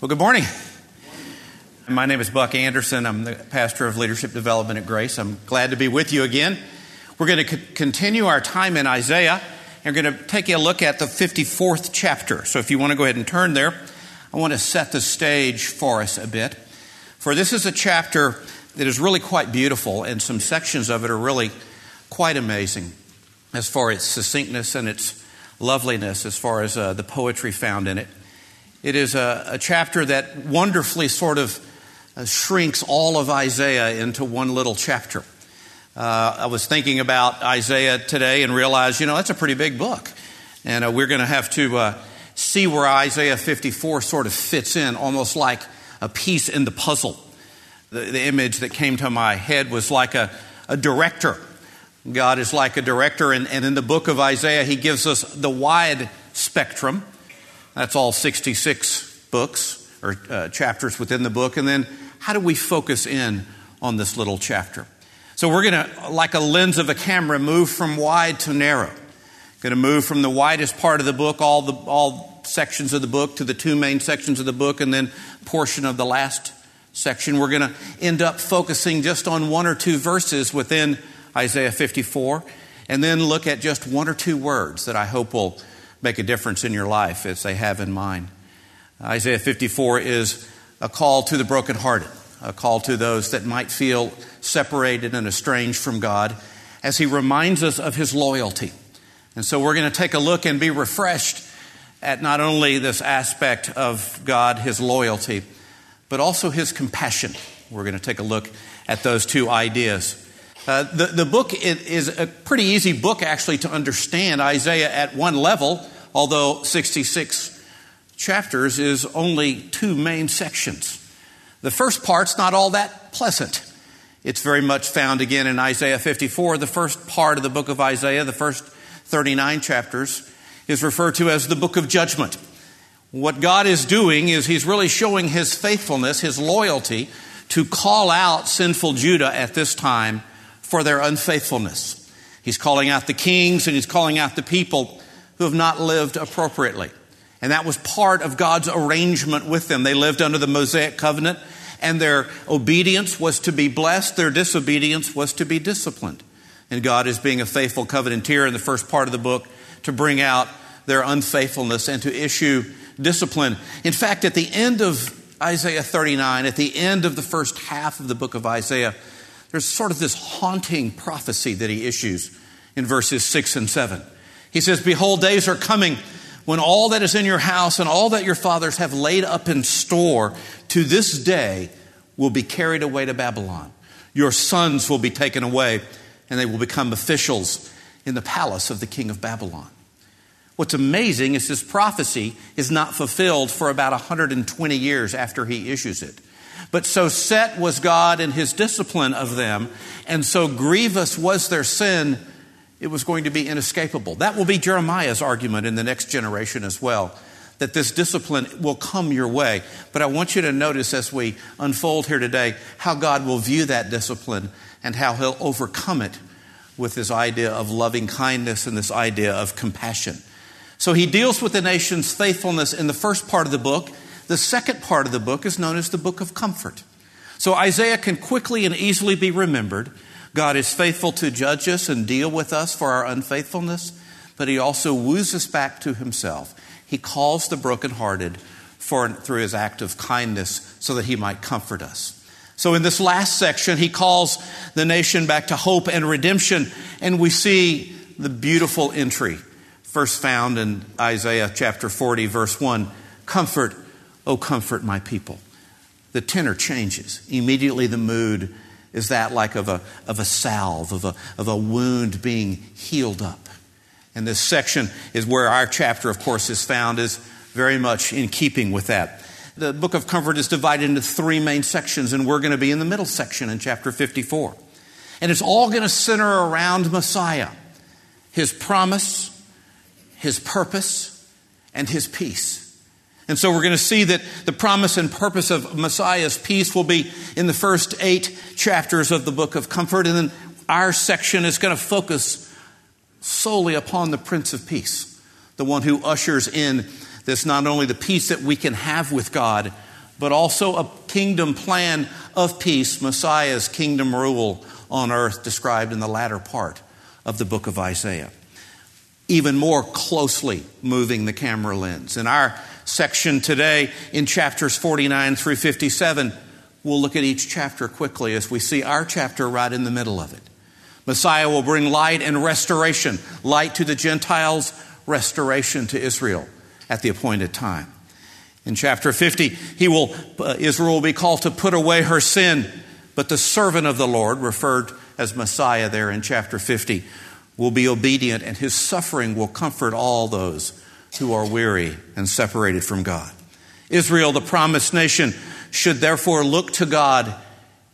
Well, good morning. My name is Buck Anderson. I'm the pastor of leadership development at Grace. I'm glad to be with you again. We're going to c- continue our time in Isaiah and we're going to take a look at the 54th chapter. So if you want to go ahead and turn there, I want to set the stage for us a bit. For this is a chapter that is really quite beautiful, and some sections of it are really quite amazing as far as succinctness and its loveliness, as far as uh, the poetry found in it. It is a, a chapter that wonderfully sort of uh, shrinks all of Isaiah into one little chapter. Uh, I was thinking about Isaiah today and realized, you know, that's a pretty big book. And uh, we're going to have to uh, see where Isaiah 54 sort of fits in, almost like a piece in the puzzle. The, the image that came to my head was like a, a director. God is like a director, and, and in the book of Isaiah, he gives us the wide spectrum that's all 66 books or uh, chapters within the book. And then how do we focus in on this little chapter? So we're going to, like a lens of a camera, move from wide to narrow. Going to move from the widest part of the book, all the all sections of the book, to the two main sections of the book, and then portion of the last section. We're going to end up focusing just on one or two verses within Isaiah 54, and then look at just one or two words that I hope will make a difference in your life as they have in mine. Isaiah 54 is a call to the brokenhearted, a call to those that might feel separated and estranged from God, as he reminds us of his loyalty. And so we're going to take a look and be refreshed at not only this aspect of God, his loyalty, but also his compassion. We're going to take a look at those two ideas. Uh, the, the book is a pretty easy book, actually, to understand. Isaiah, at one level, although 66 chapters, is only two main sections. The first part's not all that pleasant. It's very much found again in Isaiah 54. The first part of the book of Isaiah, the first 39 chapters, is referred to as the book of judgment. What God is doing is He's really showing His faithfulness, His loyalty, to call out sinful Judah at this time for their unfaithfulness. He's calling out the kings and he's calling out the people who have not lived appropriately. And that was part of God's arrangement with them. They lived under the Mosaic covenant, and their obedience was to be blessed, their disobedience was to be disciplined. And God is being a faithful covenanter in the first part of the book to bring out their unfaithfulness and to issue discipline. In fact, at the end of Isaiah 39, at the end of the first half of the book of Isaiah, there's sort of this haunting prophecy that he issues in verses 6 and 7. He says, Behold, days are coming when all that is in your house and all that your fathers have laid up in store to this day will be carried away to Babylon. Your sons will be taken away, and they will become officials in the palace of the king of Babylon. What's amazing is this prophecy is not fulfilled for about 120 years after he issues it. But so set was God in his discipline of them, and so grievous was their sin, it was going to be inescapable. That will be Jeremiah's argument in the next generation as well, that this discipline will come your way. But I want you to notice as we unfold here today how God will view that discipline and how he'll overcome it with this idea of loving kindness and this idea of compassion. So he deals with the nation's faithfulness in the first part of the book the second part of the book is known as the book of comfort. So Isaiah can quickly and easily be remembered. God is faithful to judge us and deal with us for our unfaithfulness, but he also woos us back to himself. He calls the brokenhearted for, through his act of kindness so that he might comfort us. So, in this last section, he calls the nation back to hope and redemption, and we see the beautiful entry first found in Isaiah chapter 40, verse 1 Comfort Oh, comfort my people. The tenor changes. Immediately, the mood is that like of a, of a salve, of a, of a wound being healed up. And this section is where our chapter, of course, is found, is very much in keeping with that. The book of comfort is divided into three main sections, and we're going to be in the middle section in chapter 54. And it's all going to center around Messiah, his promise, his purpose, and his peace. And so we're going to see that the promise and purpose of Messiah's peace will be in the first eight chapters of the book of comfort. And then our section is going to focus solely upon the Prince of Peace, the one who ushers in this not only the peace that we can have with God, but also a kingdom plan of peace, Messiah's kingdom rule on earth, described in the latter part of the book of Isaiah. Even more closely moving the camera lens. In our section today, in chapters 49 through 57, we'll look at each chapter quickly as we see our chapter right in the middle of it. Messiah will bring light and restoration light to the Gentiles, restoration to Israel at the appointed time. In chapter 50, he will, uh, Israel will be called to put away her sin, but the servant of the Lord, referred as Messiah there in chapter 50, will be obedient, and his suffering will comfort all those who are weary and separated from God. Israel, the promised nation, should therefore look to God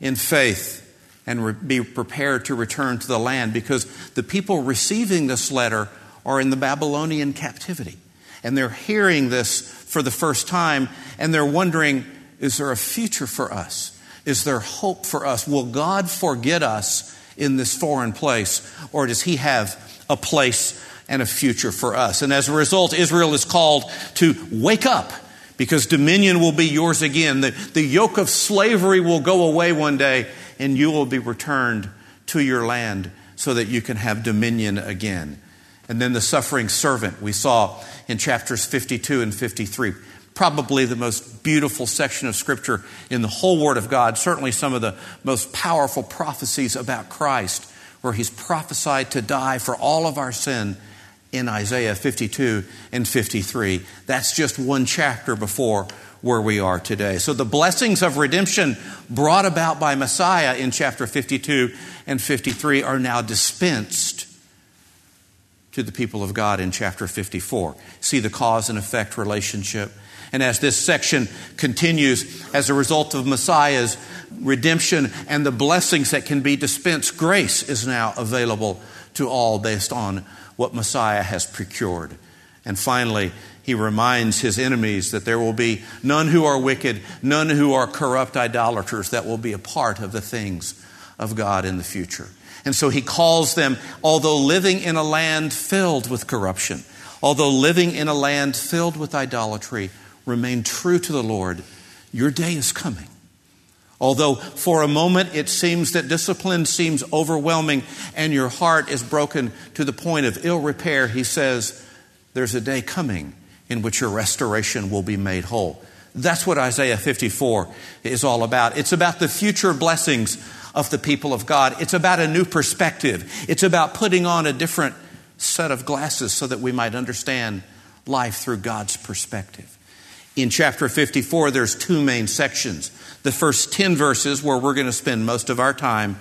in faith and re- be prepared to return to the land because the people receiving this letter are in the Babylonian captivity. And they're hearing this for the first time and they're wondering is there a future for us? Is there hope for us? Will God forget us in this foreign place or does He have a place and a future for us? And as a result, Israel is called to wake up because dominion will be yours again. The, the yoke of slavery will go away one day and you will be returned to your land so that you can have dominion again. And then the suffering servant we saw in chapters 52 and 53. Probably the most beautiful section of Scripture in the whole Word of God. Certainly some of the most powerful prophecies about Christ, where He's prophesied to die for all of our sin in Isaiah 52 and 53. That's just one chapter before where we are today. So the blessings of redemption brought about by Messiah in chapter 52 and 53 are now dispensed to the people of God in chapter 54. See the cause and effect relationship. And as this section continues, as a result of Messiah's redemption and the blessings that can be dispensed, grace is now available to all based on what Messiah has procured. And finally, he reminds his enemies that there will be none who are wicked, none who are corrupt idolaters that will be a part of the things of God in the future. And so he calls them, although living in a land filled with corruption, although living in a land filled with idolatry, remain true to the Lord. Your day is coming. Although for a moment it seems that discipline seems overwhelming and your heart is broken to the point of ill repair, he says, There's a day coming in which your restoration will be made whole. That's what Isaiah 54 is all about. It's about the future blessings of the people of God. It's about a new perspective. It's about putting on a different set of glasses so that we might understand life through God's perspective. In chapter 54, there's two main sections. The first 10 verses, where we're going to spend most of our time,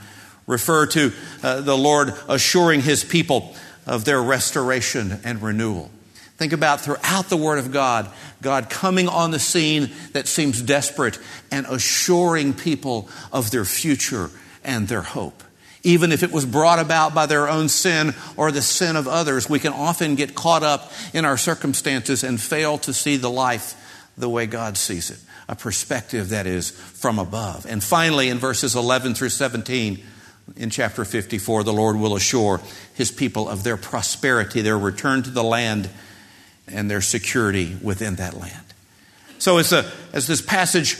refer to uh, the Lord assuring his people of their restoration and renewal. Think about throughout the Word of God, God coming on the scene that seems desperate and assuring people of their future and their hope. Even if it was brought about by their own sin or the sin of others, we can often get caught up in our circumstances and fail to see the life the way God sees it, a perspective that is from above. And finally, in verses 11 through 17, in chapter 54, the Lord will assure his people of their prosperity, their return to the land and their security within that land. So, as, a, as this passage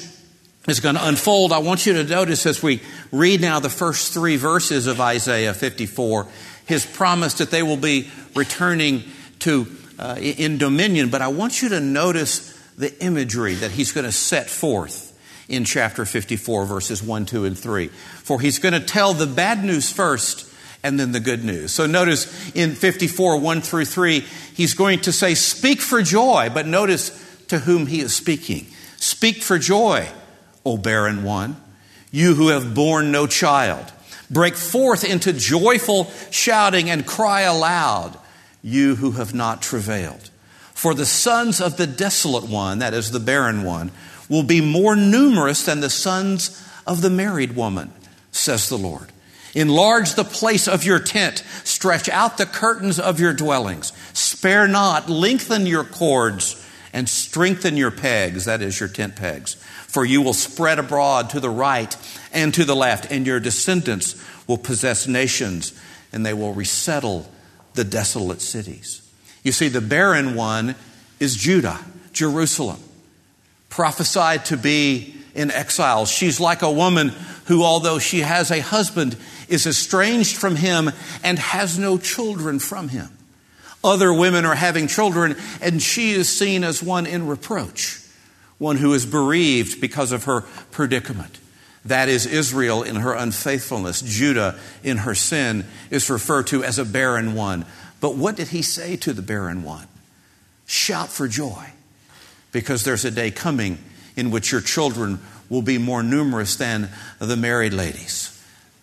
is going to unfold, I want you to notice as we read now the first three verses of Isaiah 54, his promise that they will be returning to uh, in dominion. But I want you to notice the imagery that he's going to set forth in chapter 54, verses 1, 2, and 3. For he's going to tell the bad news first and then the good news. So notice in 54, 1 through 3, he's going to say, Speak for joy, but notice to whom he is speaking. Speak for joy, O barren one, you who have borne no child. Break forth into joyful shouting and cry aloud, you who have not travailed. For the sons of the desolate one, that is the barren one, will be more numerous than the sons of the married woman, says the Lord. Enlarge the place of your tent. Stretch out the curtains of your dwellings. Spare not. Lengthen your cords and strengthen your pegs, that is, your tent pegs. For you will spread abroad to the right and to the left, and your descendants will possess nations, and they will resettle the desolate cities. You see, the barren one is Judah, Jerusalem prophesied to be in exile. She's like a woman who, although she has a husband, is estranged from him and has no children from him. Other women are having children, and she is seen as one in reproach, one who is bereaved because of her predicament. That is Israel in her unfaithfulness. Judah in her sin is referred to as a barren one. But what did he say to the barren one? Shout for joy, because there's a day coming in which your children will be more numerous than the married ladies.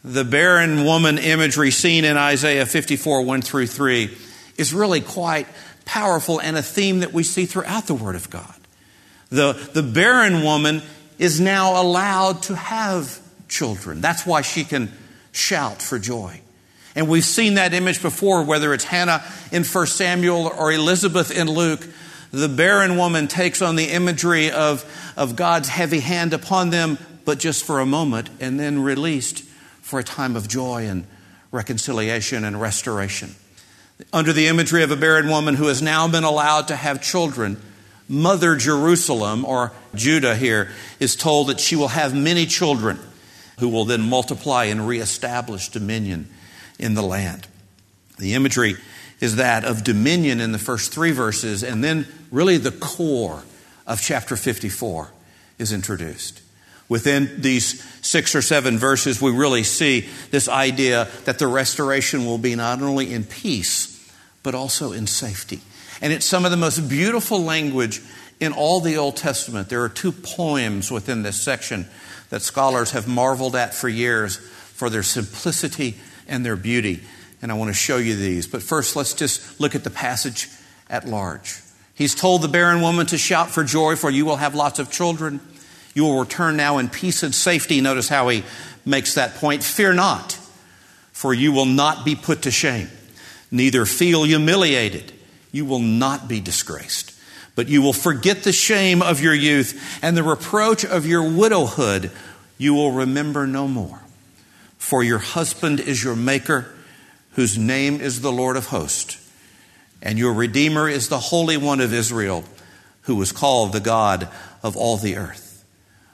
The barren woman imagery seen in Isaiah 54 1 through 3 is really quite powerful and a theme that we see throughout the Word of God. The, the barren woman is now allowed to have children. That's why she can shout for joy. And we've seen that image before, whether it's Hannah in 1 Samuel or Elizabeth in Luke. The barren woman takes on the imagery of, of God's heavy hand upon them, but just for a moment, and then released for a time of joy and reconciliation and restoration. Under the imagery of a barren woman who has now been allowed to have children, Mother Jerusalem, or Judah here, is told that she will have many children who will then multiply and reestablish dominion in the land. The imagery is that of dominion in the first three verses, and then really the core of chapter 54 is introduced. Within these six or seven verses, we really see this idea that the restoration will be not only in peace, but also in safety. And it's some of the most beautiful language in all the Old Testament. There are two poems within this section that scholars have marveled at for years for their simplicity and their beauty. And I want to show you these. But first, let's just look at the passage at large. He's told the barren woman to shout for joy, for you will have lots of children. You will return now in peace and safety. Notice how he makes that point. Fear not, for you will not be put to shame, neither feel humiliated you will not be disgraced, but you will forget the shame of your youth and the reproach of your widowhood you will remember no more. For your husband is your maker, whose name is the Lord of hosts, and your Redeemer is the Holy One of Israel, who was called the God of all the earth.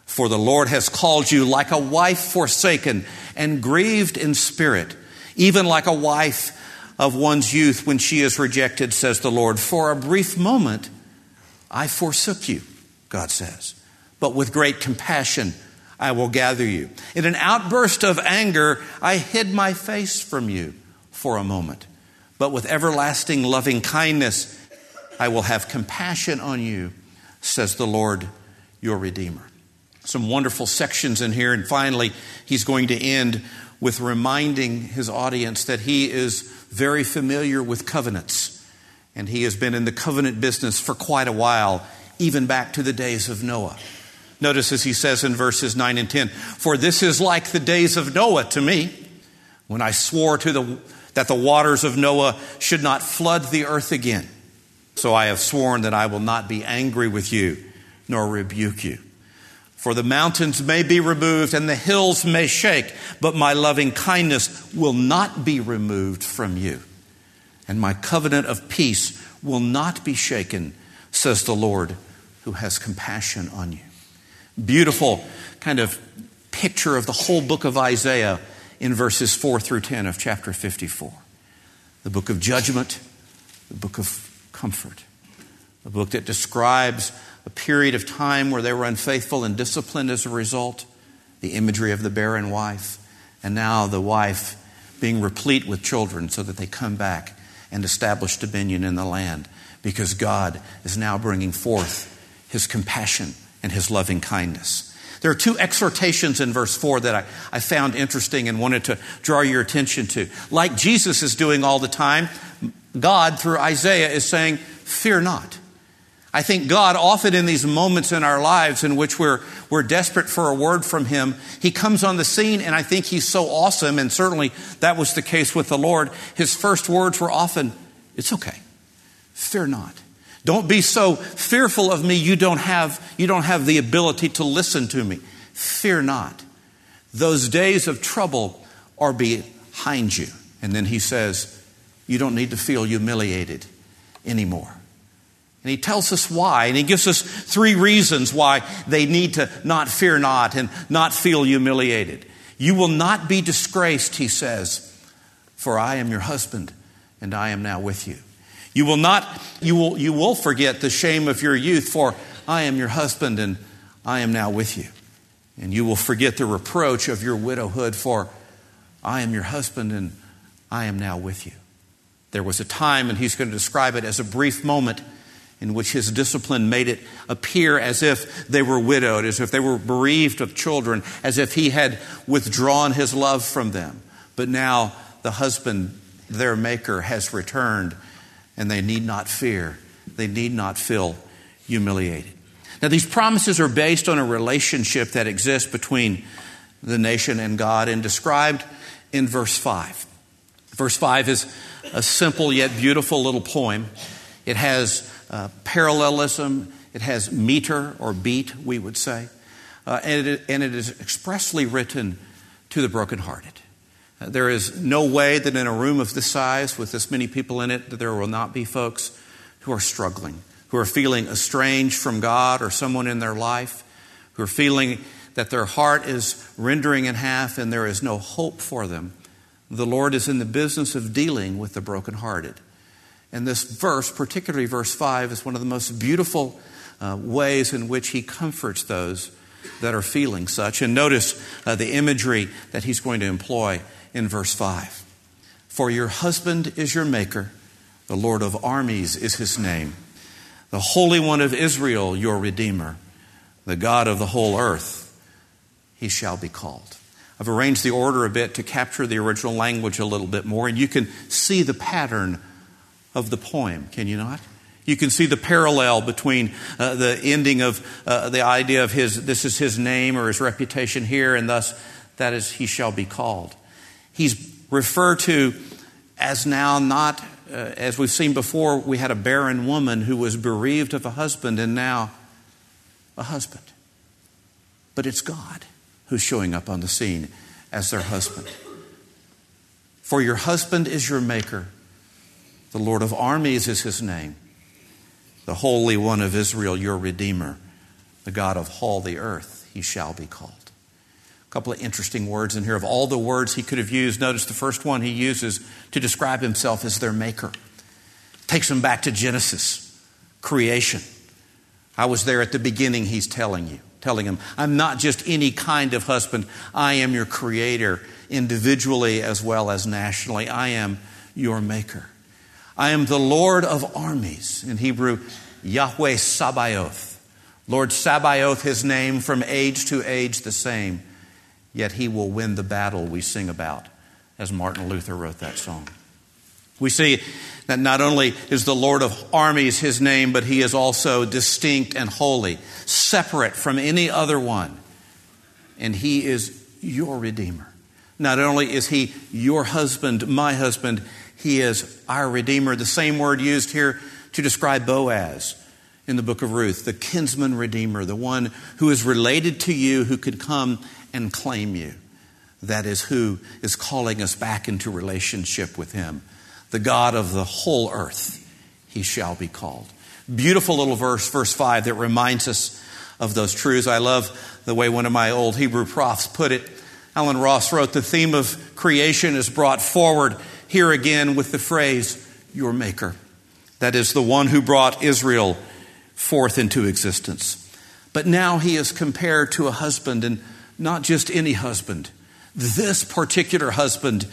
For the Lord has called you like a wife forsaken and grieved in spirit, even like a wife of one's youth when she is rejected, says the Lord. For a brief moment, I forsook you, God says, but with great compassion, I will gather you. In an outburst of anger, I hid my face from you for a moment, but with everlasting loving kindness, I will have compassion on you, says the Lord, your Redeemer. Some wonderful sections in here, and finally, he's going to end with reminding his audience that he is very familiar with covenants. And he has been in the covenant business for quite a while, even back to the days of Noah. Notice as he says in verses 9 and 10 For this is like the days of Noah to me, when I swore to the, that the waters of Noah should not flood the earth again. So I have sworn that I will not be angry with you, nor rebuke you. For the mountains may be removed and the hills may shake, but my loving kindness will not be removed from you. And my covenant of peace will not be shaken, says the Lord, who has compassion on you. Beautiful kind of picture of the whole book of Isaiah in verses 4 through 10 of chapter 54. The book of judgment, the book of comfort, a book that describes a period of time where they were unfaithful and disciplined as a result, the imagery of the barren wife, and now the wife being replete with children so that they come back and establish dominion in the land because God is now bringing forth his compassion and his loving kindness. There are two exhortations in verse 4 that I, I found interesting and wanted to draw your attention to. Like Jesus is doing all the time, God, through Isaiah, is saying, Fear not. I think God, often in these moments in our lives in which we're, we're desperate for a word from Him, He comes on the scene, and I think He's so awesome, and certainly that was the case with the Lord. His first words were often, It's okay. Fear not. Don't be so fearful of me you don't have, you don't have the ability to listen to me. Fear not. Those days of trouble are behind you. And then He says, You don't need to feel humiliated anymore. And he tells us why. And he gives us three reasons why they need to not fear not and not feel humiliated. You will not be disgraced, he says, for I am your husband and I am now with you. You will not, you will, you will forget the shame of your youth, for I am your husband and I am now with you. And you will forget the reproach of your widowhood, for I am your husband and I am now with you. There was a time, and he's going to describe it as a brief moment in which his discipline made it appear as if they were widowed, as if they were bereaved of children, as if he had withdrawn his love from them. But now the husband, their maker, has returned, and they need not fear. They need not feel humiliated. Now, these promises are based on a relationship that exists between the nation and God and described in verse 5. Verse 5 is a simple yet beautiful little poem. It has uh, parallelism, it has meter or beat, we would say, uh, and, it, and, it is expressly written to the brokenhearted. There is no way that in a room of this size, with this many people in it, that there will not be folks who are struggling, who are feeling estranged from God or someone in their life, who are feeling that their heart is rendering in half and there is no hope for them. The Lord is in the business of dealing with the brokenhearted. And this verse, particularly verse 5, is one of the most beautiful uh, ways in which he comforts those that are feeling such. And notice uh, the imagery that he's going to employ in verse 5. For your husband is your maker, the Lord of armies is his name, the Holy One of Israel, your Redeemer, the God of the whole earth, he shall be called. I've arranged the order a bit to capture the original language a little bit more, and you can see the pattern of the poem, can you not? You can see the parallel between uh, the ending of uh, the idea of his, this is his name or his reputation here, and thus that is he shall be called. He's referred to as now not, uh, as we've seen before, we had a barren woman who was bereaved of a husband, and now a husband. But it's God who's showing up on the scene as their husband. For your husband is your maker the Lord of armies is his name. The Holy One of Israel, your Redeemer. The God of all the earth, he shall be called. Couple of interesting words in here. Of all the words he could have used, notice the first one he uses to describe himself as their maker. Takes them back to Genesis, creation. I was there at the beginning, he's telling you, telling him, I'm not just any kind of husband. I am your creator, individually as well as nationally. I am your maker. I am the Lord of armies. In Hebrew, Yahweh Sabaoth. Lord Sabaoth, his name from age to age the same. Yet he will win the battle we sing about, as Martin Luther wrote that song. We see that not only is the Lord of armies his name, but he is also distinct and holy, separate from any other one. And he is your Redeemer. Not only is he your husband, my husband, he is our Redeemer. The same word used here to describe Boaz in the book of Ruth, the kinsman Redeemer, the one who is related to you, who could come and claim you. That is who is calling us back into relationship with Him. The God of the whole earth, He shall be called. Beautiful little verse, verse 5, that reminds us of those truths. I love the way one of my old Hebrew profs put it. Allen Ross wrote, The theme of creation is brought forward here again with the phrase, your maker. That is the one who brought Israel forth into existence. But now he is compared to a husband, and not just any husband. This particular husband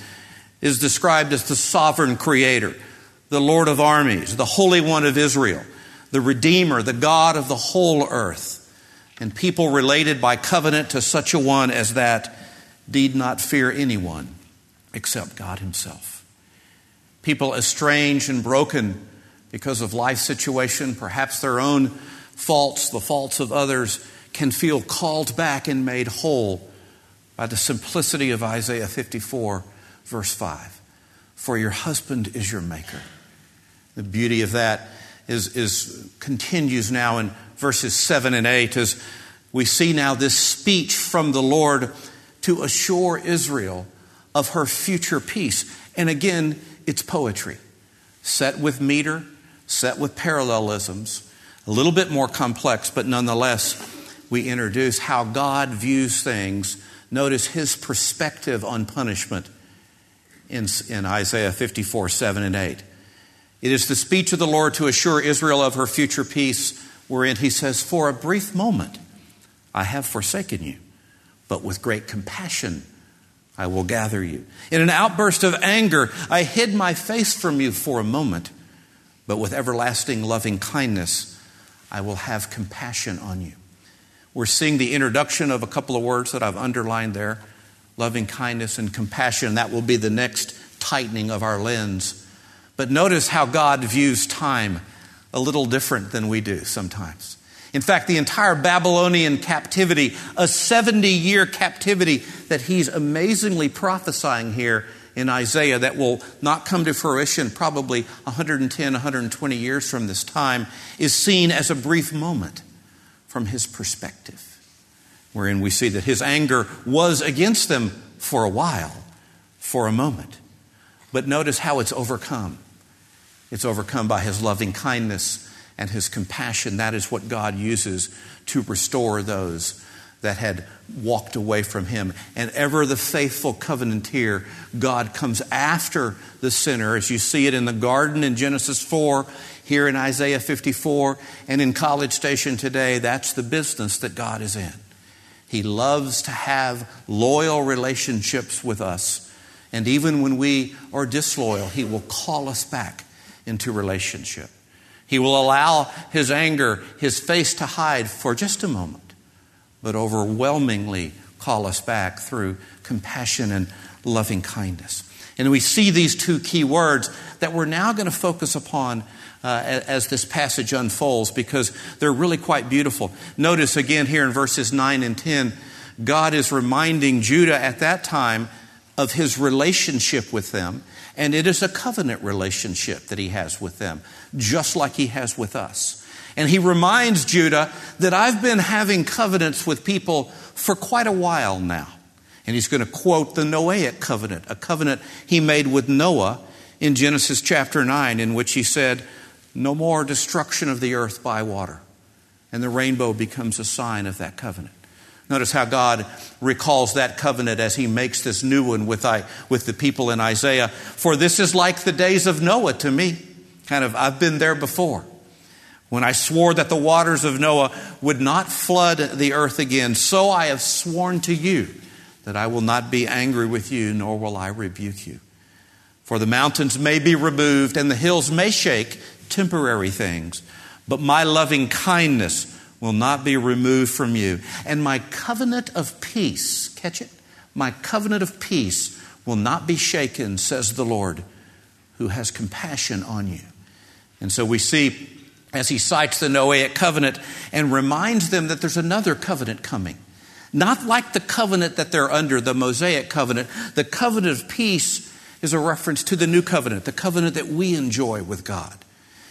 is described as the sovereign creator, the Lord of armies, the Holy One of Israel, the Redeemer, the God of the whole earth. And people related by covenant to such a one as that need not fear anyone except God Himself people estranged and broken because of life situation, perhaps their own faults, the faults of others, can feel called back and made whole by the simplicity of Isaiah 54, verse 5. For your husband is your maker. The beauty of that is, is continues now in verses 7 and 8 as we see now this speech from the Lord to assure Israel of her future peace. And again, it's poetry, set with meter, set with parallelisms, a little bit more complex, but nonetheless, we introduce how God views things. Notice his perspective on punishment in, in Isaiah 54 7 and 8. It is the speech of the Lord to assure Israel of her future peace, wherein he says, For a brief moment I have forsaken you, but with great compassion I will gather you. In an outburst of anger, I hid my face from you for a moment, but with everlasting loving kindness I will have compassion on you. We're seeing the introduction of a couple of words that I've underlined there loving kindness and compassion. That will be the next tightening of our lens but notice how God views time a little different than we do sometimes. In fact, the entire Babylonian captivity, a 70 year captivity that he's amazingly prophesying here in Isaiah that will not come to fruition probably 110, 120 years from this time, is seen as a brief moment from his perspective, wherein we see that his anger was against them for a while, for a moment. But notice how it's overcome. It's overcome by his loving kindness and his compassion. That is what God uses to restore those that had walked away from him. And ever the faithful covenanter, God comes after the sinner, as you see it in the garden in Genesis 4, here in Isaiah 54, and in College Station today. That's the business that God is in. He loves to have loyal relationships with us. And even when we are disloyal, He will call us back into relationship. He will allow his anger, his face to hide for just a moment, but overwhelmingly call us back through compassion and loving kindness. And we see these two key words that we're now going to focus upon uh, as this passage unfolds because they're really quite beautiful. Notice again here in verses 9 and 10, God is reminding Judah at that time of his relationship with them and it is a covenant relationship that he has with them, just like he has with us. And he reminds Judah that I've been having covenants with people for quite a while now. And he's going to quote the Noahic covenant, a covenant he made with Noah in Genesis chapter 9, in which he said, No more destruction of the earth by water. And the rainbow becomes a sign of that covenant. Notice how God recalls that covenant as he makes this new one with, I, with the people in Isaiah. For this is like the days of Noah to me. Kind of, I've been there before. When I swore that the waters of Noah would not flood the earth again, so I have sworn to you that I will not be angry with you, nor will I rebuke you. For the mountains may be removed and the hills may shake, temporary things, but my loving kindness will not be removed from you. And my covenant of peace, catch it? My covenant of peace will not be shaken, says the Lord, who has compassion on you. And so we see as he cites the Noahic covenant and reminds them that there's another covenant coming. Not like the covenant that they're under, the Mosaic covenant. The covenant of peace is a reference to the new covenant, the covenant that we enjoy with God.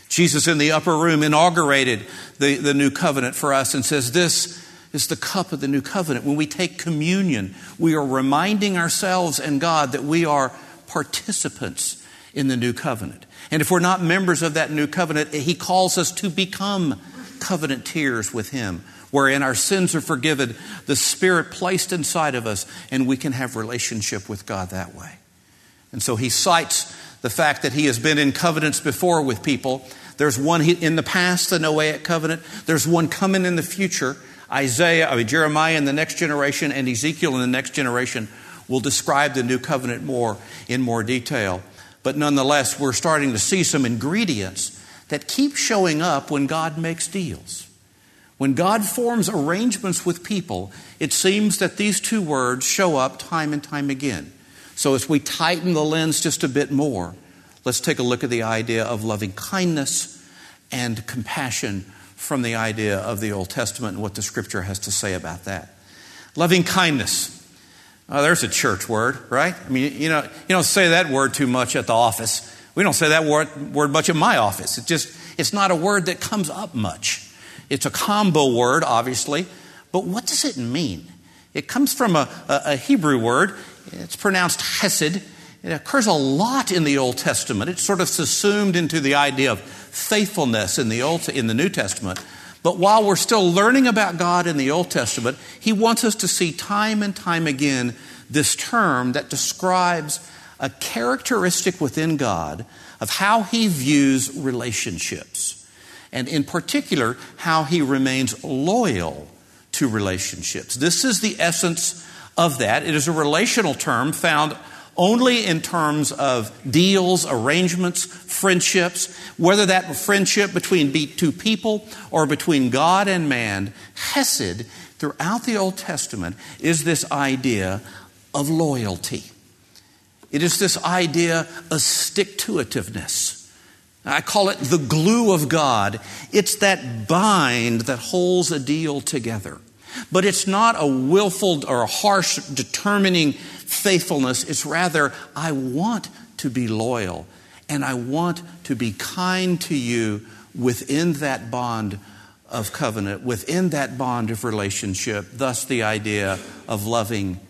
Jesus in the upper room inaugurated the, the new covenant for us and says, This is the cup of the new covenant. When we take communion, we are reminding ourselves and God that we are participants in the new covenant. And if we're not members of that new covenant, He calls us to become covenanteers with Him, wherein our sins are forgiven, the Spirit placed inside of us, and we can have relationship with God that way. And so He cites the fact that He has been in covenants before with people there's one in the past, the Noahic covenant. There's one coming in the future. Isaiah, I mean, Jeremiah in the next generation and Ezekiel in the next generation will describe the new covenant more in more detail. But nonetheless, we're starting to see some ingredients that keep showing up when God makes deals. When God forms arrangements with people, it seems that these two words show up time and time again. So as we tighten the lens just a bit more, let's take a look at the idea of loving kindness and compassion from the idea of the Old Testament and what the scripture has to say about that. Loving kindness. Oh, there's a church word, right? I mean, you know, you don't say that word too much at the office. We don't say that word, word much in my office. It just, it's not a word that comes up much. It's a combo word, obviously, but what does it mean? It comes from a, a, Hebrew word. It's pronounced hesed, it occurs a lot in the Old Testament. It's sort of subsumed into the idea of faithfulness in the, Old, in the New Testament. But while we're still learning about God in the Old Testament, He wants us to see time and time again this term that describes a characteristic within God of how He views relationships. And in particular, how He remains loyal to relationships. This is the essence of that. It is a relational term found only in terms of deals, arrangements, friendships, whether that friendship between two people or between God and man. Hesed, throughout the Old Testament, is this idea of loyalty. It is this idea of stick to itiveness. I call it the glue of God. It's that bind that holds a deal together. But it's not a willful or a harsh determining faithfulness. It's rather, I want to be loyal and I want to be kind to you within that bond of covenant, within that bond of relationship. Thus, the idea of loving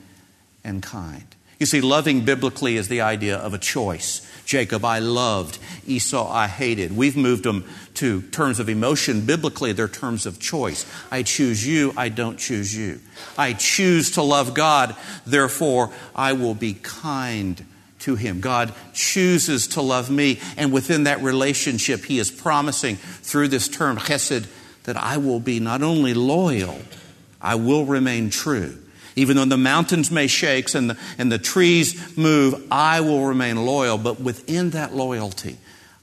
and kind. You see, loving biblically is the idea of a choice. Jacob I loved, Esau I hated. We've moved them to terms of emotion. Biblically, they're terms of choice. I choose you, I don't choose you. I choose to love God, therefore I will be kind to him. God chooses to love me, and within that relationship, he is promising through this term, chesed, that I will be not only loyal, I will remain true. Even though the mountains may shake and the, and the trees move, I will remain loyal. But within that loyalty,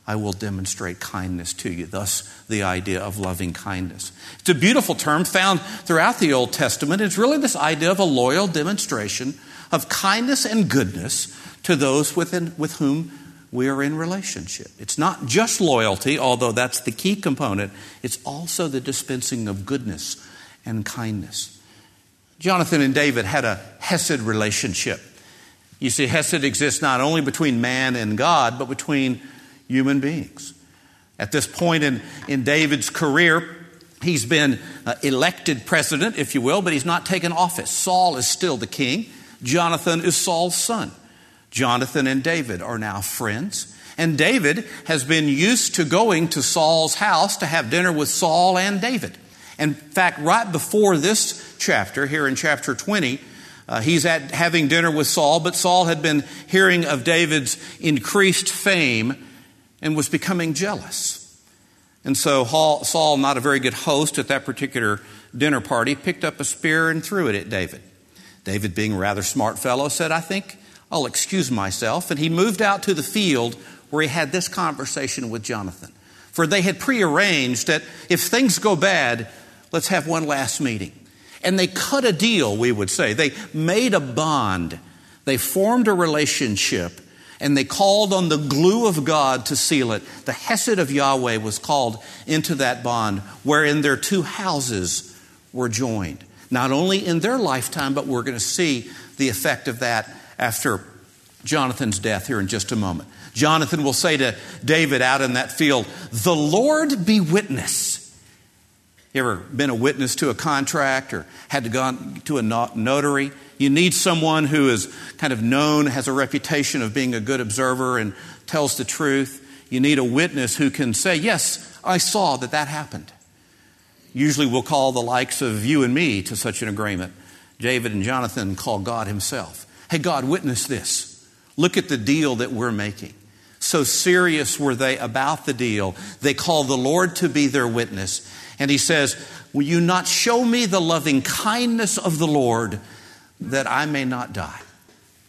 I will demonstrate kindness to you. Thus, the idea of loving kindness. It's a beautiful term found throughout the Old Testament. It's really this idea of a loyal demonstration of kindness and goodness to those within, with whom we are in relationship. It's not just loyalty, although that's the key component, it's also the dispensing of goodness and kindness. Jonathan and David had a Hesed relationship. You see, Hesed exists not only between man and God, but between human beings. At this point in, in David's career, he's been uh, elected president, if you will, but he's not taken office. Saul is still the king. Jonathan is Saul's son. Jonathan and David are now friends. And David has been used to going to Saul's house to have dinner with Saul and David. In fact, right before this chapter, here in chapter 20, uh, he's at having dinner with Saul, but Saul had been hearing of David's increased fame and was becoming jealous. And so Saul, not a very good host at that particular dinner party, picked up a spear and threw it at David. David, being a rather smart fellow, said, I think I'll excuse myself. And he moved out to the field where he had this conversation with Jonathan. For they had prearranged that if things go bad, Let's have one last meeting. And they cut a deal, we would say. They made a bond. They formed a relationship and they called on the glue of God to seal it. The Hesed of Yahweh was called into that bond, wherein their two houses were joined. Not only in their lifetime, but we're going to see the effect of that after Jonathan's death here in just a moment. Jonathan will say to David out in that field, The Lord be witness you ever been a witness to a contract or had to go to a notary? You need someone who is kind of known, has a reputation of being a good observer and tells the truth. You need a witness who can say, Yes, I saw that that happened. Usually we'll call the likes of you and me to such an agreement. David and Jonathan call God Himself. Hey, God, witness this. Look at the deal that we're making. So serious were they about the deal. They called the Lord to be their witness. And he says, Will you not show me the loving kindness of the Lord that I may not die?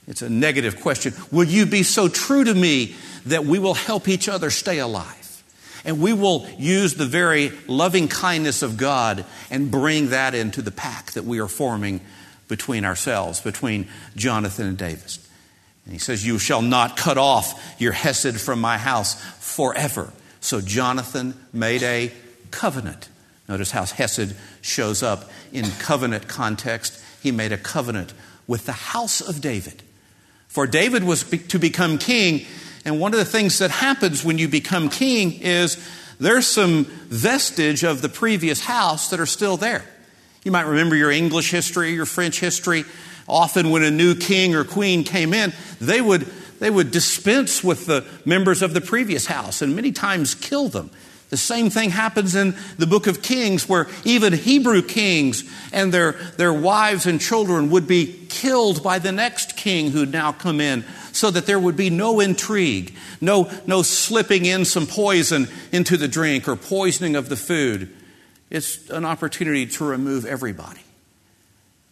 It's a negative question. Will you be so true to me that we will help each other stay alive? And we will use the very loving kindness of God and bring that into the pack that we are forming between ourselves, between Jonathan and David. And he says, You shall not cut off your Hesed from my house forever. So Jonathan made a covenant Notice how Hesed shows up in covenant context. He made a covenant with the house of David. For David was to become king, and one of the things that happens when you become king is there's some vestige of the previous house that are still there. You might remember your English history, your French history. Often, when a new king or queen came in, they would they would dispense with the members of the previous house and many times kill them. The same thing happens in the book of Kings, where even Hebrew kings and their, their wives and children would be killed by the next king who'd now come in, so that there would be no intrigue, no, no slipping in some poison into the drink or poisoning of the food. It's an opportunity to remove everybody.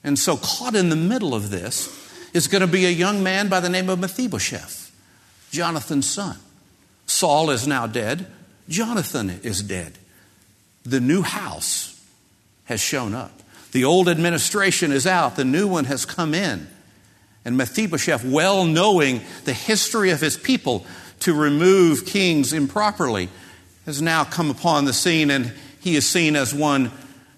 And so, caught in the middle of this is going to be a young man by the name of Mephibosheth, Jonathan's son. Saul is now dead. Jonathan is dead. The new house has shown up. The old administration is out, the new one has come in. And Mephibosheth, well knowing the history of his people to remove kings improperly, has now come upon the scene and he is seen as one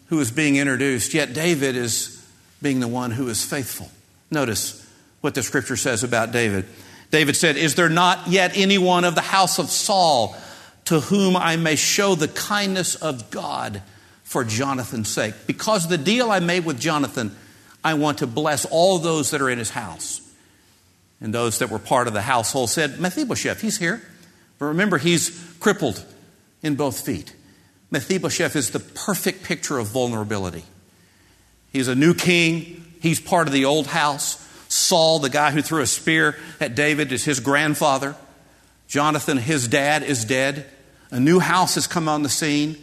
who is being introduced. Yet David is being the one who is faithful. Notice what the scripture says about David. David said, Is there not yet anyone of the house of Saul to whom I may show the kindness of God for Jonathan's sake. Because the deal I made with Jonathan, I want to bless all those that are in his house. And those that were part of the household said, Mephibosheth, he's here. But remember, he's crippled in both feet. Mephibosheth is the perfect picture of vulnerability. He's a new king, he's part of the old house. Saul, the guy who threw a spear at David, is his grandfather. Jonathan, his dad, is dead. A new house has come on the scene.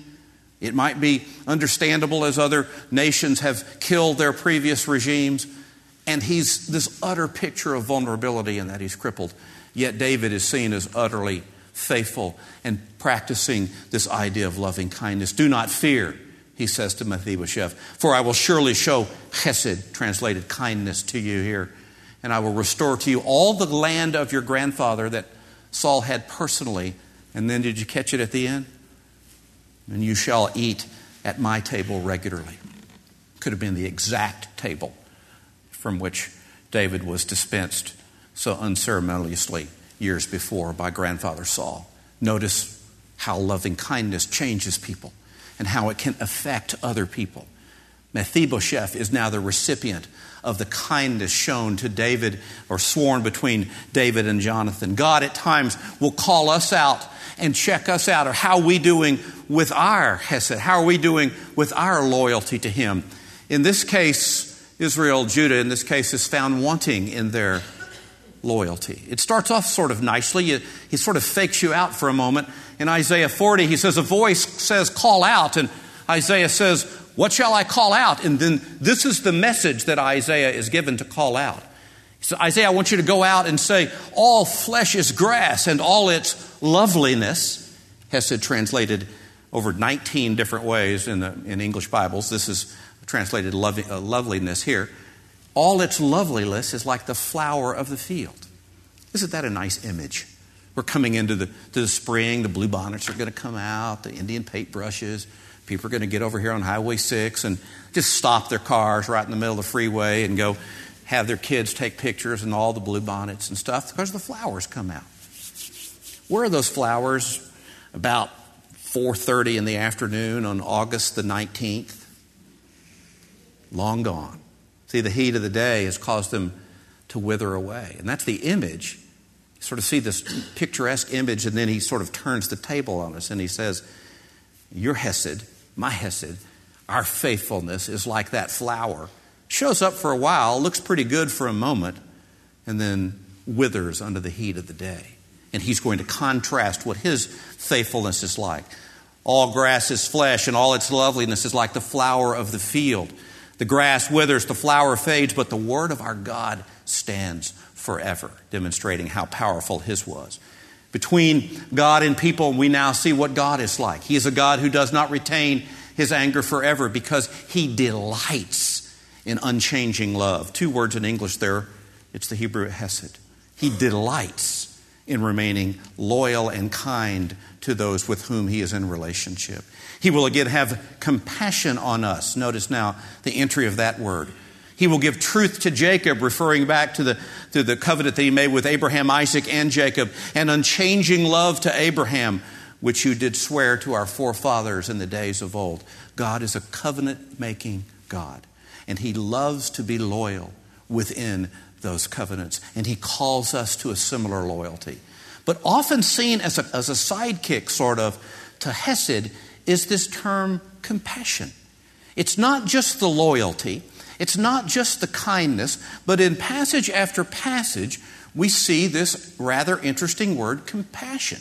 It might be understandable as other nations have killed their previous regimes. And he's this utter picture of vulnerability in that he's crippled. Yet David is seen as utterly faithful and practicing this idea of loving kindness. Do not fear, he says to Mephibosheth, for I will surely show chesed, translated kindness, to you here. And I will restore to you all the land of your grandfather that Saul had personally. And then did you catch it at the end? And you shall eat at my table regularly. Could have been the exact table from which David was dispensed so unceremoniously years before by grandfather Saul. Notice how loving kindness changes people and how it can affect other people. Mephibosheth is now the recipient of the kindness shown to David or sworn between David and Jonathan. God at times will call us out and check us out, or how are we doing with our hesed? How are we doing with our loyalty to Him? In this case, Israel, Judah, in this case, is found wanting in their loyalty. It starts off sort of nicely. He sort of fakes you out for a moment. In Isaiah 40, he says, A voice says, Call out. And Isaiah says, What shall I call out? And then this is the message that Isaiah is given to call out. So, Isaiah, I want you to go out and say, All flesh is grass, and all its loveliness, Hesed translated over 19 different ways in, the, in English Bibles. This is translated uh, loveliness here. All its loveliness is like the flower of the field. Isn't that a nice image? We're coming into the, the spring, the blue bonnets are going to come out, the Indian paintbrushes. People are going to get over here on Highway 6 and just stop their cars right in the middle of the freeway and go have their kids take pictures and all the blue bonnets and stuff because the flowers come out. Where are those flowers about 4:30 in the afternoon on August the 19th? Long gone. See, the heat of the day has caused them to wither away. And that's the image You sort of see this picturesque image, and then he sort of turns the table on us and he says, Your Hesed, my Hesed, our faithfulness is like that flower. Shows up for a while, looks pretty good for a moment, and then withers under the heat of the day. And he's going to contrast what his faithfulness is like. All grass is flesh, and all its loveliness is like the flower of the field. The grass withers, the flower fades, but the word of our God stands forever, demonstrating how powerful his was. Between God and people, we now see what God is like. He is a God who does not retain his anger forever because he delights in unchanging love. Two words in English there, it's the Hebrew hesed. He delights in remaining loyal and kind to those with whom he is in relationship. He will again have compassion on us. Notice now the entry of that word. He will give truth to Jacob, referring back to the, to the covenant that he made with Abraham, Isaac, and Jacob, and unchanging love to Abraham, which you did swear to our forefathers in the days of old. God is a covenant making God, and he loves to be loyal within those covenants, and he calls us to a similar loyalty. But often seen as a, as a sidekick, sort of, to Hesed is this term compassion. It's not just the loyalty, it's not just the kindness, but in passage after passage, we see this rather interesting word, compassion.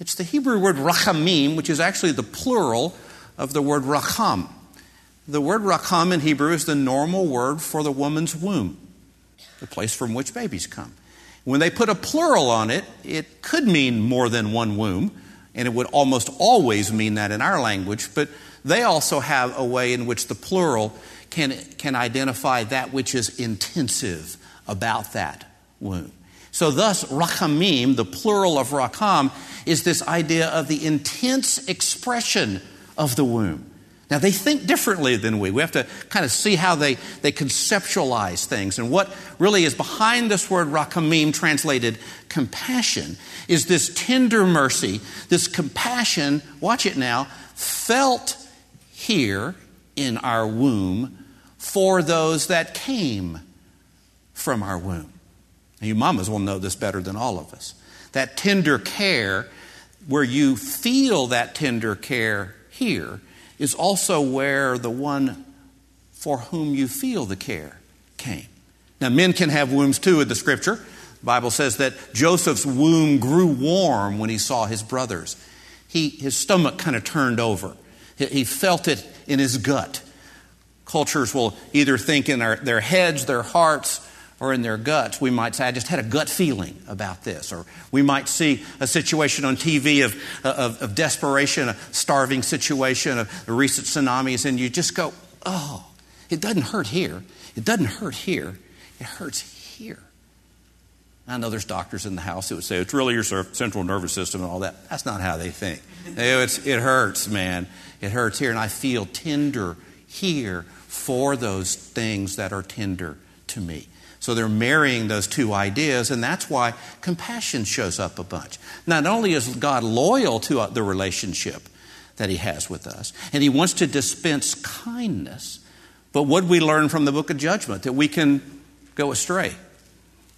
It's the Hebrew word rachamim, which is actually the plural of the word racham. The word racham in Hebrew is the normal word for the woman's womb, the place from which babies come. When they put a plural on it, it could mean more than one womb, and it would almost always mean that in our language, but they also have a way in which the plural can, can identify that which is intensive about that womb. So, thus, rachamim, the plural of racham, is this idea of the intense expression of the womb. Now, they think differently than we. We have to kind of see how they, they conceptualize things. And what really is behind this word rachamim, translated compassion, is this tender mercy, this compassion, watch it now, felt here in our womb for those that came from our womb. And you mamas will know this better than all of us. That tender care, where you feel that tender care here, is also where the one for whom you feel the care came. Now, men can have wombs too in the scripture. The Bible says that Joseph's womb grew warm when he saw his brothers. He, his stomach kind of turned over, he, he felt it in his gut. Cultures will either think in their, their heads, their hearts, or in their guts. We might say, I just had a gut feeling about this. Or we might see a situation on TV of, of, of desperation, a starving situation, of the recent tsunamis, and you just go, oh, it doesn't hurt here. It doesn't hurt here. It hurts here. I know there's doctors in the house that would say it's really your central nervous system and all that. That's not how they think. It hurts, man. It hurts here, and I feel tender here for those things that are tender to me. So they're marrying those two ideas, and that's why compassion shows up a bunch. Not only is God loyal to uh, the relationship that He has with us, and He wants to dispense kindness, but what we learn from the book of judgment? That we can go astray.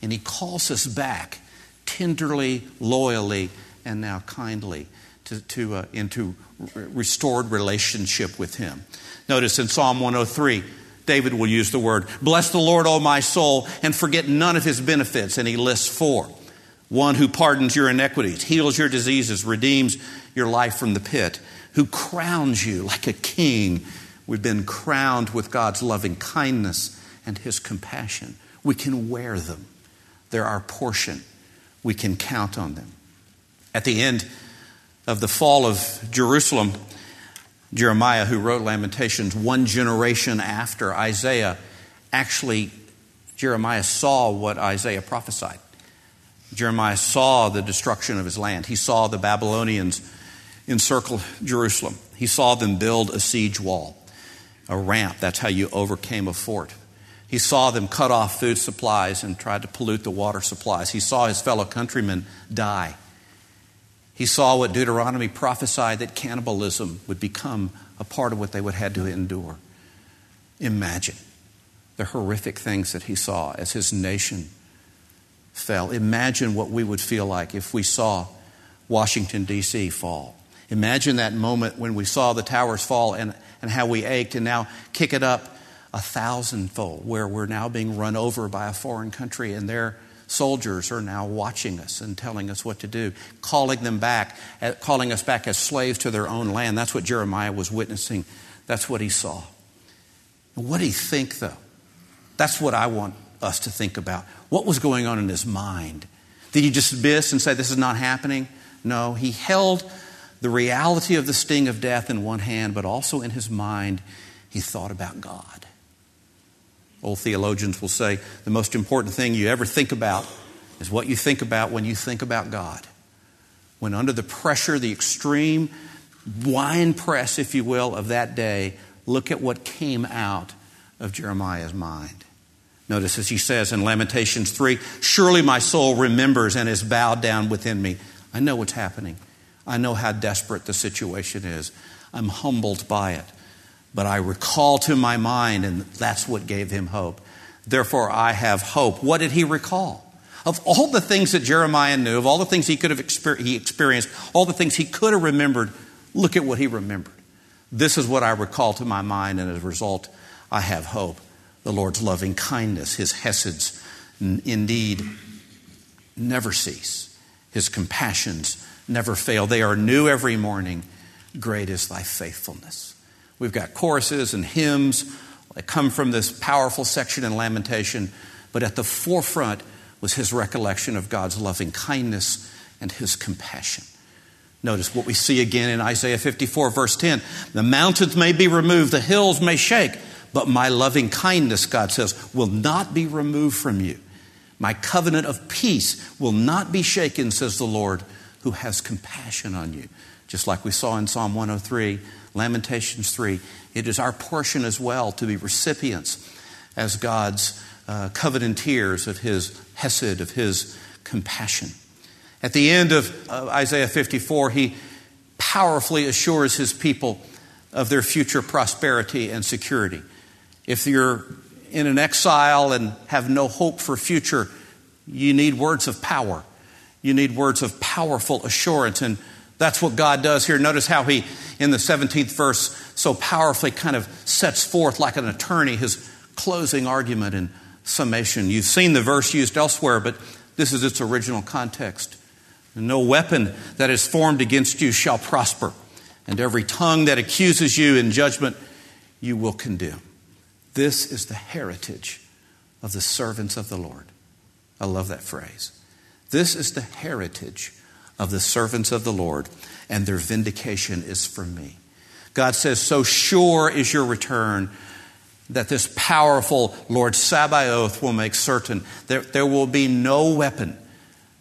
And He calls us back tenderly, loyally, and now kindly to, to, uh, into restored relationship with Him. Notice in Psalm 103, David will use the word, Bless the Lord, O my soul, and forget none of his benefits. And he lists four one who pardons your iniquities, heals your diseases, redeems your life from the pit, who crowns you like a king. We've been crowned with God's loving kindness and his compassion. We can wear them, they're our portion. We can count on them. At the end of the fall of Jerusalem, Jeremiah, who wrote Lamentations one generation after Isaiah, actually, Jeremiah saw what Isaiah prophesied. Jeremiah saw the destruction of his land. He saw the Babylonians encircle Jerusalem. He saw them build a siege wall, a ramp. That's how you overcame a fort. He saw them cut off food supplies and tried to pollute the water supplies. He saw his fellow countrymen die. He saw what Deuteronomy prophesied that cannibalism would become a part of what they would have to endure. Imagine the horrific things that he saw as his nation fell. Imagine what we would feel like if we saw Washington, D.C. fall. Imagine that moment when we saw the towers fall and, and how we ached, and now kick it up a thousandfold, where we're now being run over by a foreign country and they're soldiers are now watching us and telling us what to do, calling them back, uh, calling us back as slaves to their own land. That's what Jeremiah was witnessing. That's what he saw. What did he think, though? That's what I want us to think about. What was going on in his mind? Did he dismiss and say, This is not happening? No, he held the reality of the sting of death in one hand, but also in his mind, he thought about God. Old theologians will say the most important thing you ever think about is what you think about when you think about God. When under the pressure, the extreme wine press, if you will, of that day, look at what came out of Jeremiah's mind. Notice as he says in Lamentations 3 Surely my soul remembers and is bowed down within me. I know what's happening. I know how desperate the situation is. I'm humbled by it. But I recall to my mind, and that's what gave him hope, Therefore, I have hope. What did he recall? Of all the things that Jeremiah knew, of all the things he could have exper- he experienced, all the things he could have remembered, look at what he remembered. This is what I recall to my mind, and as a result, I have hope. The Lord's loving kindness, his heseds, indeed, never cease. His compassions never fail. They are new every morning. Great is thy faithfulness. We've got choruses and hymns that come from this powerful section in Lamentation, but at the forefront was his recollection of God's loving kindness and his compassion. Notice what we see again in Isaiah 54, verse 10. The mountains may be removed, the hills may shake, but my loving kindness, God says, will not be removed from you. My covenant of peace will not be shaken, says the Lord, who has compassion on you. Just like we saw in Psalm 103, Lamentations 3, it is our portion as well to be recipients as God's uh, covenanteers of his hesed, of his compassion. At the end of uh, Isaiah 54, he powerfully assures his people of their future prosperity and security. If you're in an exile and have no hope for future, you need words of power. You need words of powerful assurance. And that's what God does here. Notice how he, in the 17th verse, so powerfully kind of sets forth, like an attorney, his closing argument and summation. You've seen the verse used elsewhere, but this is its original context. No weapon that is formed against you shall prosper, and every tongue that accuses you in judgment you will condemn. This is the heritage of the servants of the Lord. I love that phrase. This is the heritage of the servants of the Lord, and their vindication is from me. God says, So sure is your return that this powerful Lord Sabaoth will make certain that there will be no weapon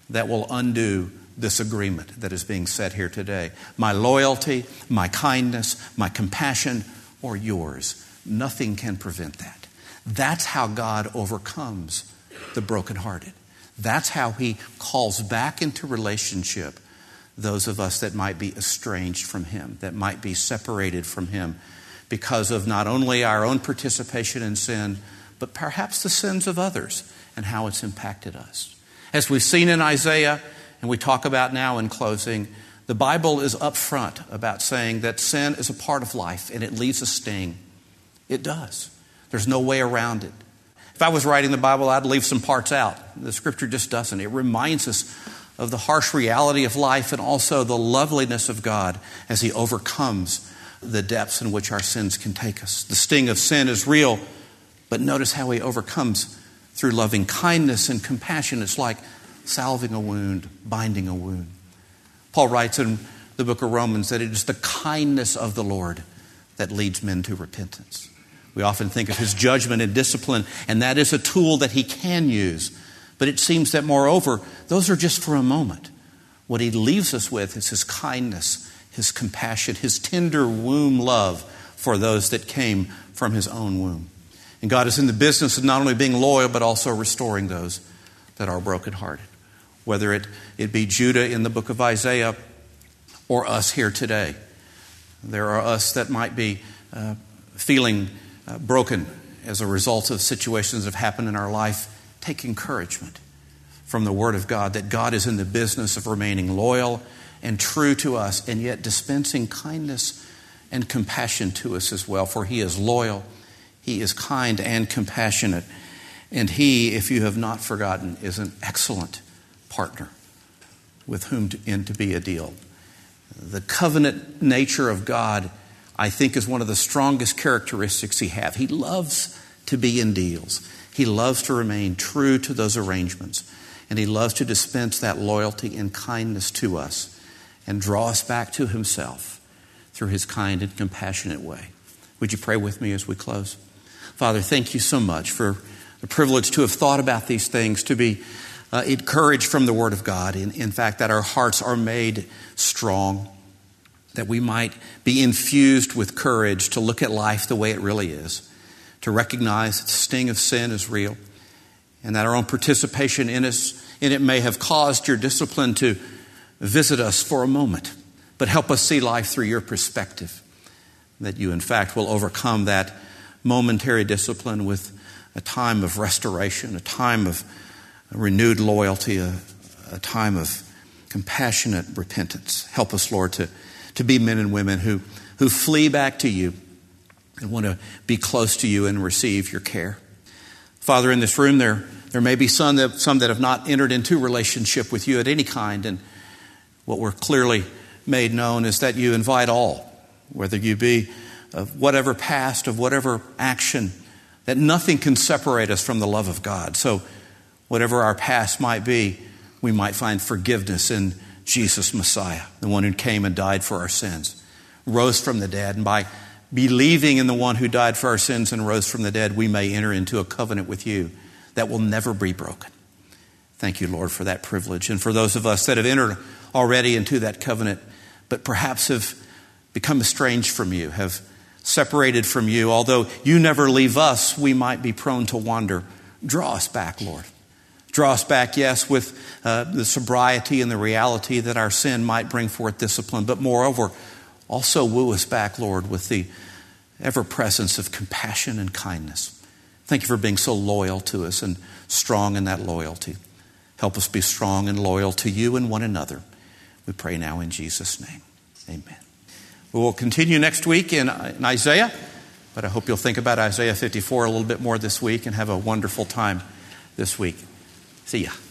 that will undo this agreement that is being set here today. My loyalty, my kindness, my compassion, or yours. Nothing can prevent that. That's how God overcomes the brokenhearted. That's how He calls back into relationship those of us that might be estranged from Him, that might be separated from Him because of not only our own participation in sin, but perhaps the sins of others and how it's impacted us. As we've seen in Isaiah, and we talk about now in closing, the Bible is upfront about saying that sin is a part of life and it leaves a sting. It does. There's no way around it. If I was writing the Bible, I'd leave some parts out. The scripture just doesn't. It reminds us of the harsh reality of life and also the loveliness of God as He overcomes the depths in which our sins can take us. The sting of sin is real, but notice how He overcomes through loving kindness and compassion. It's like salving a wound, binding a wound. Paul writes in the book of Romans that it is the kindness of the Lord that leads men to repentance. We often think of his judgment and discipline, and that is a tool that he can use. But it seems that, moreover, those are just for a moment. What he leaves us with is his kindness, his compassion, his tender womb love for those that came from his own womb. And God is in the business of not only being loyal, but also restoring those that are brokenhearted. Whether it, it be Judah in the book of Isaiah or us here today. There are us that might be uh, feeling uh, broken as a result of situations that have happened in our life take encouragement from the Word of God that God is in the business of remaining loyal and true to us, and yet dispensing kindness and compassion to us as well. For He is loyal, He is kind and compassionate, and He, if you have not forgotten, is an excellent partner with whom to, in to be a deal. The covenant nature of God, I think, is one of the strongest characteristics He have. He loves to be in deals. He loves to remain true to those arrangements, and He loves to dispense that loyalty and kindness to us and draw us back to Himself through His kind and compassionate way. Would you pray with me as we close? Father, thank you so much for the privilege to have thought about these things, to be uh, encouraged from the Word of God. In, in fact, that our hearts are made strong, that we might be infused with courage to look at life the way it really is to recognize that the sting of sin is real and that our own participation in, us, in it may have caused your discipline to visit us for a moment, but help us see life through your perspective. That you, in fact, will overcome that momentary discipline with a time of restoration, a time of renewed loyalty, a, a time of compassionate repentance. Help us, Lord, to, to be men and women who, who flee back to you and want to be close to you and receive your care. Father, in this room, there, there may be some that, some that have not entered into relationship with you at any kind. And what we're clearly made known is that you invite all, whether you be of whatever past, of whatever action, that nothing can separate us from the love of God. So, whatever our past might be, we might find forgiveness in Jesus Messiah, the one who came and died for our sins, rose from the dead, and by believing in the one who died for our sins and rose from the dead, we may enter into a covenant with you that will never be broken. Thank you, Lord, for that privilege. And for those of us that have entered already into that covenant, but perhaps have become estranged from you, have separated from you, although you never leave us, we might be prone to wander. Draw us back, Lord. Draw us back, yes, with uh, the sobriety and the reality that our sin might bring forth discipline, but moreover, also woo us back, Lord, with the ever presence of compassion and kindness. Thank you for being so loyal to us and strong in that loyalty. Help us be strong and loyal to you and one another. We pray now in Jesus' name. Amen. We will continue next week in, in Isaiah, but I hope you'll think about Isaiah 54 a little bit more this week and have a wonderful time this week. See ya.